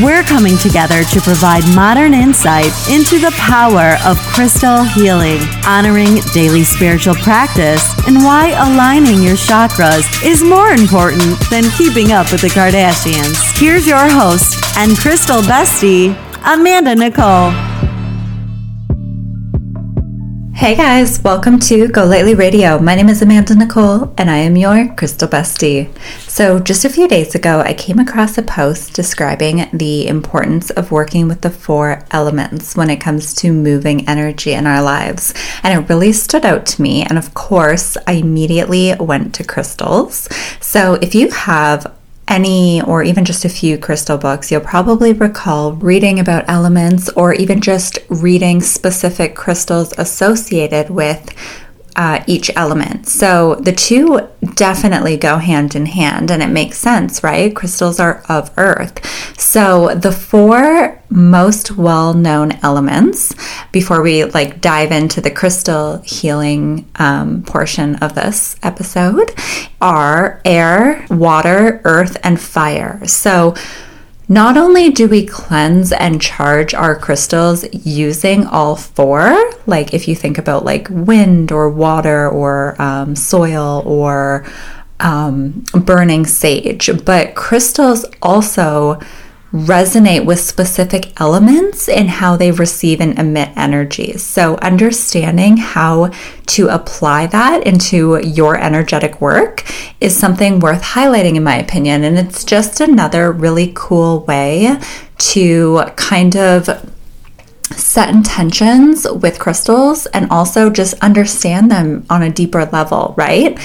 We're coming together to provide modern insight into the power of crystal healing, honoring daily spiritual practice, and why aligning your chakras is more important than keeping up with the Kardashians. Here's your host and crystal bestie, Amanda Nicole. Hey guys, welcome to Go Lightly Radio. My name is Amanda Nicole and I am your crystal bestie. So, just a few days ago, I came across a post describing the importance of working with the four elements when it comes to moving energy in our lives. And it really stood out to me. And of course, I immediately went to crystals. So, if you have any or even just a few crystal books, you'll probably recall reading about elements or even just reading specific crystals associated with uh, each element. So the two definitely go hand in hand, and it makes sense, right? Crystals are of earth. So the four most well-known elements, before we like dive into the crystal healing um, portion of this episode, are air, water, earth, and fire. So not only do we cleanse and charge our crystals using all four, like if you think about like wind or water or um, soil or um, burning sage, but crystals also resonate with specific elements in how they receive and emit energies. So, understanding how to apply that into your energetic work is something worth highlighting, in my opinion. And it's just another really cool way to kind of set intentions with crystals and also just understand them on a deeper level, right?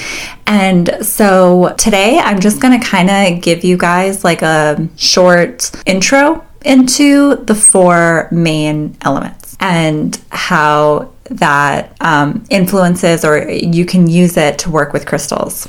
And so today I'm just going to kind of give you guys like a short intro into the four main elements and how that um, influences or you can use it to work with crystals.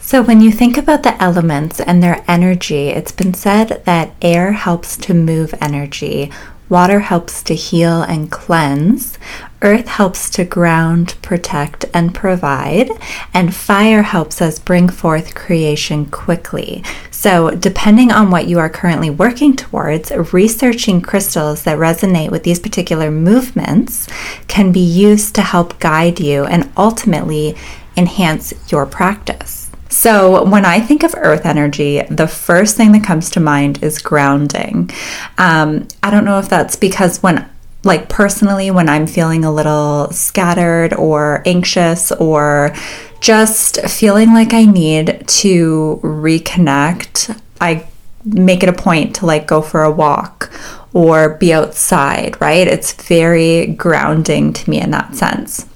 So, when you think about the elements and their energy, it's been said that air helps to move energy, Water helps to heal and cleanse. Earth helps to ground, protect, and provide. And fire helps us bring forth creation quickly. So, depending on what you are currently working towards, researching crystals that resonate with these particular movements can be used to help guide you and ultimately enhance your practice. So, when I think of earth energy, the first thing that comes to mind is grounding. Um, I don't know if that's because when like personally when I'm feeling a little scattered or anxious or just feeling like I need to reconnect, I make it a point to like go for a walk or be outside, right? It's very grounding to me in that sense.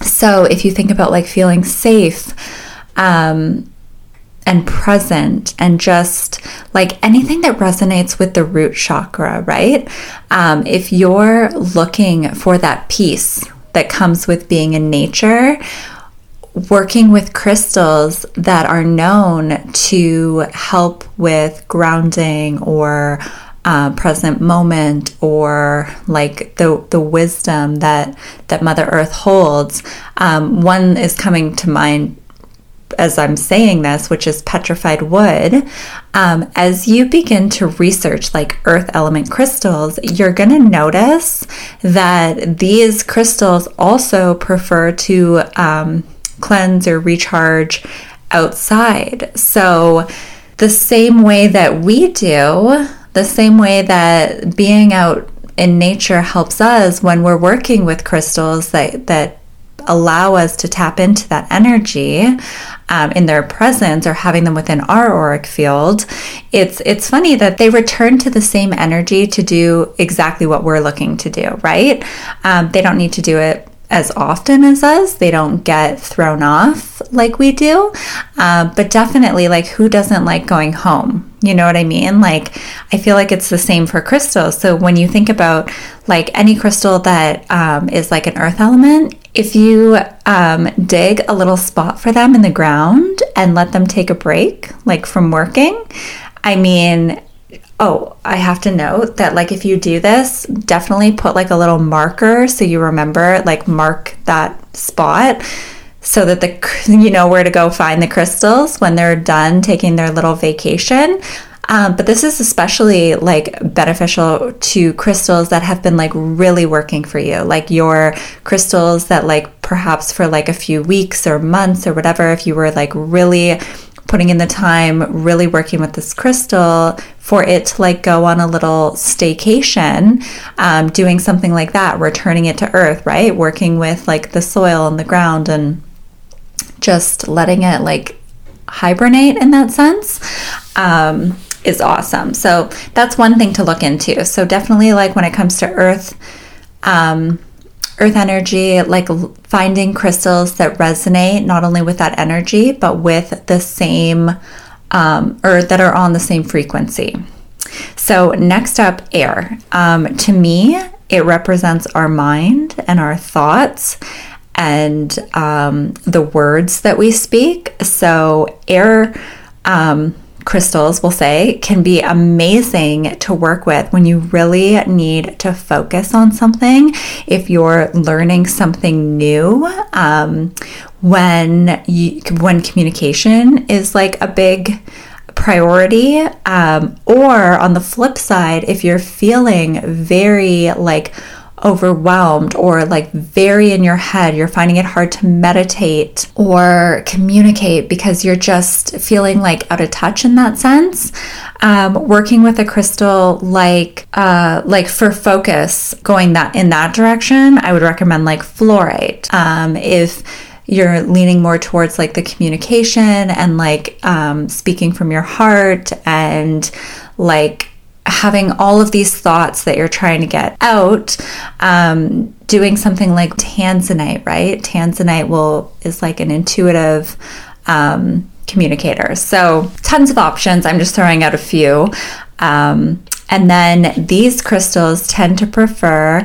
So if you think about like feeling safe, um, and present and just like anything that resonates with the root chakra, right? Um, if you're looking for that peace that comes with being in nature, working with crystals that are known to help with grounding or uh, present moment or like the the wisdom that that Mother Earth holds. Um, one is coming to mind as I'm saying this, which is petrified wood, um, as you begin to research like earth element crystals, you're going to notice that these crystals also prefer to um, cleanse or recharge outside. So, the same way that we do, the same way that being out in nature helps us when we're working with crystals that, that allow us to tap into that energy um, in their presence or having them within our auric field, it's it's funny that they return to the same energy to do exactly what we're looking to do. Right? Um, they don't need to do it as often as us. They don't get thrown off like we do. Uh, but definitely, like, who doesn't like going home? You know what I mean? Like, I feel like it's the same for crystals. So when you think about like any crystal that um, is like an earth element, if you um, dig a little spot for them in the ground and let them take a break, like from working, I mean, oh, I have to note that like if you do this, definitely put like a little marker so you remember, like mark that spot so that the you know where to go find the crystals when they're done taking their little vacation. Um, but this is especially like beneficial to crystals that have been like really working for you, like your crystals that like perhaps for like a few weeks or months or whatever, if you were like really putting in the time, really working with this crystal for it to like go on a little staycation, um, doing something like that, returning it to earth, right? Working with like the soil and the ground and just letting it like hibernate in that sense. Um, is awesome. So that's one thing to look into. So definitely like when it comes to earth um, earth energy, like finding crystals that resonate not only with that energy, but with the same, um, or that are on the same frequency. So, next up, air. Um, to me, it represents our mind and our thoughts and um, the words that we speak. So, air. Um, crystals, we'll say, can be amazing to work with when you really need to focus on something. If you're learning something new, um, when you, when communication is like a big priority, um, or on the flip side, if you're feeling very like overwhelmed or like very in your head, you're finding it hard to meditate or communicate because you're just feeling like out of touch in that sense. Um, working with a crystal like uh, like for focus, going that in that direction, I would recommend like fluorite. Um, if you're leaning more towards like the communication and like um, speaking from your heart and like having all of these thoughts that you're trying to get out, um, doing something like tanzanite, right? Tanzanite will is like an intuitive um, communicator. So tons of options. I'm just throwing out a few. Um, and then these crystals tend to prefer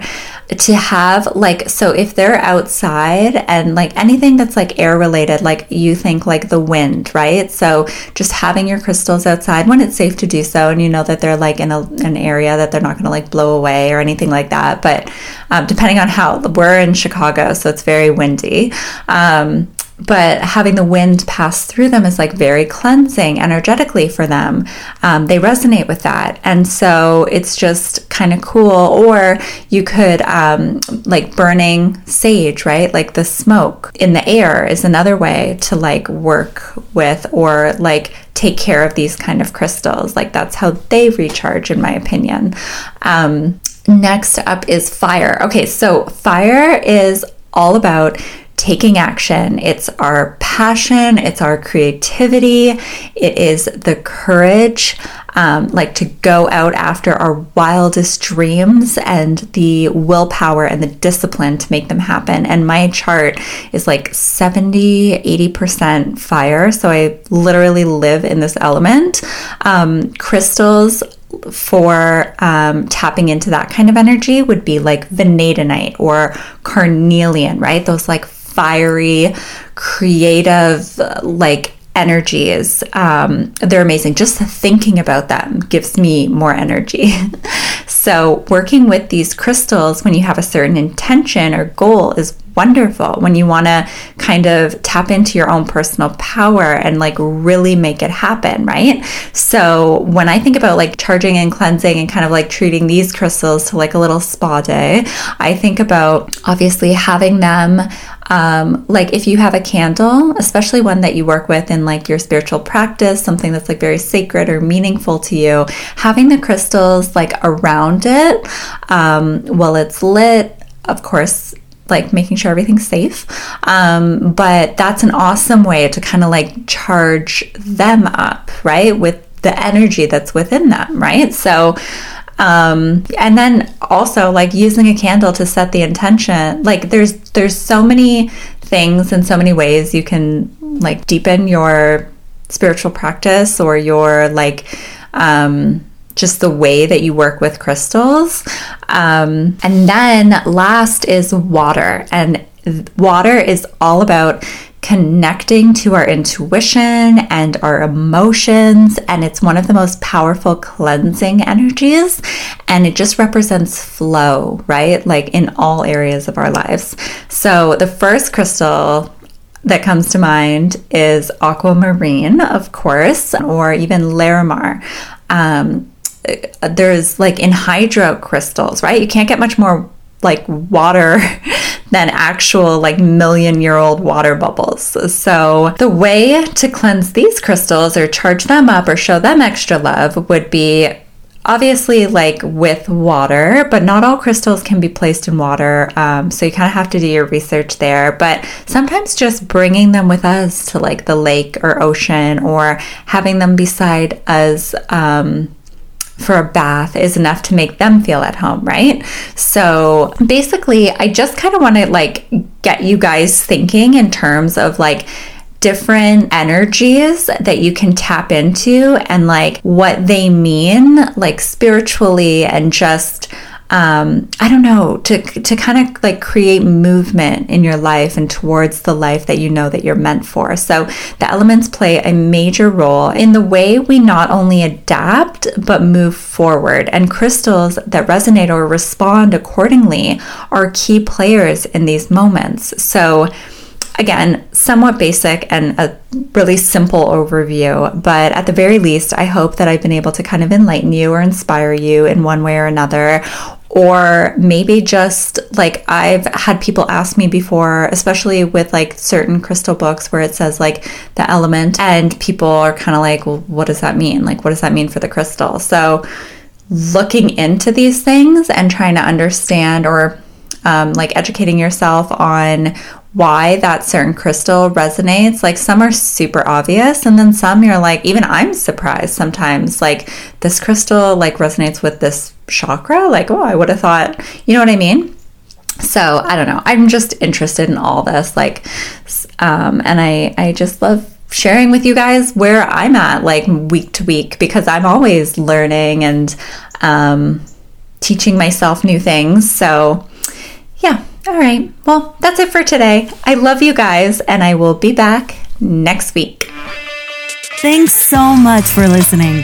to have like so if they're outside and like anything that's like air related like you think like the wind right? So just having your crystals outside when it's safe to do so and you know that they're like in a, an area that they're not going to like blow away or anything like that. But um, depending on how we're in chicago so it's very windy. Um, but having the wind pass through them is like very cleansing energetically for them. Um, they resonate with that. And so it's just kind of cool. Or you could, um, like burning sage, right? Like the smoke in the air is another way to like work with or like take care of these kind of crystals. Like that's how they recharge, in my opinion. Um, next up is fire. Okay, so fire is all about taking action. It's our passion, it's our creativity, it is the courage, um, like to go out after our wildest dreams and the willpower and the discipline to make them happen. And my chart is like 70, 80% fire. So I literally live in this element. Um, crystals for um, tapping into that kind of energy would be like vanadinite or carnelian, right? Those like fiery, creative, like energies. Um, they're amazing. Just thinking about them gives me more energy. so, working with these crystals when you have a certain intention or goal is wonderful. When you want to kind of tap into your own personal power and like really make it happen, right? So, when I think about like charging and cleansing and kind of like treating these crystals to like a little spa day, I think about obviously having them um, like if you have a candle, especially one that you work with in like your spiritual practice, something that's like very sacred or meaningful to you, having the crystals like around it um, while it's lit, of course, like making sure everything's safe. Um, but that's an awesome way to kind of like charge them up, right? With the energy that's within them, right? So, um, and then also like using a candle to set the intention like there's there's so many things and so many ways you can like deepen your spiritual practice or your like um, just the way that you work with crystals um, and then last is water and water is all about connecting to our intuition and our emotions. And it's one of the most powerful cleansing energies. And it just represents flow, right? Like in all areas of our lives. So the first crystal that comes to mind is aquamarine, of course, or even larimar. Um, there's like enhydro crystals, right? You can't get much more like water than actual like million year old water bubbles. So the way to cleanse these crystals or charge them up or show them extra love would be obviously like with water but not all crystals can be placed in water um, so you kind of have to do your research there but sometimes just bringing them with us to like the lake or ocean or having them beside us um, for a bath is enough to make them feel at home, right? So basically, I just kind of want to like get you guys thinking in terms of like different energies that you can tap into and like what they mean, like spiritually and just um, I don't know, to, to kind of like create movement in your life and towards the life that you know that you're meant for. So the elements play a major role in the way we not only adapt, but move forward. And crystals that resonate or respond accordingly are key players in these moments. So, again, somewhat basic and a really simple overview, but at the very least, I hope that I've been able to kind of enlighten you or inspire you in one way or another. Or maybe just like I've had people ask me before, especially with like certain crystal books where it says like the element, and people are kind of like, well, what does that mean? Like, what does that mean for the crystal? So, looking into these things and trying to understand or um, like educating yourself on why that certain crystal resonates. Like some are super obvious, and then some you're like, even I'm surprised sometimes. Like this crystal like resonates with this chakra. Like, oh, I would have thought, you know what I mean? So I don't know. I'm just interested in all this, like, um, and I I just love sharing with you guys where I'm at, like week to week, because I'm always learning and um, teaching myself new things. So yeah all right. Well, that's it for today. I love you guys, and I will be back next week. Thanks so much for listening.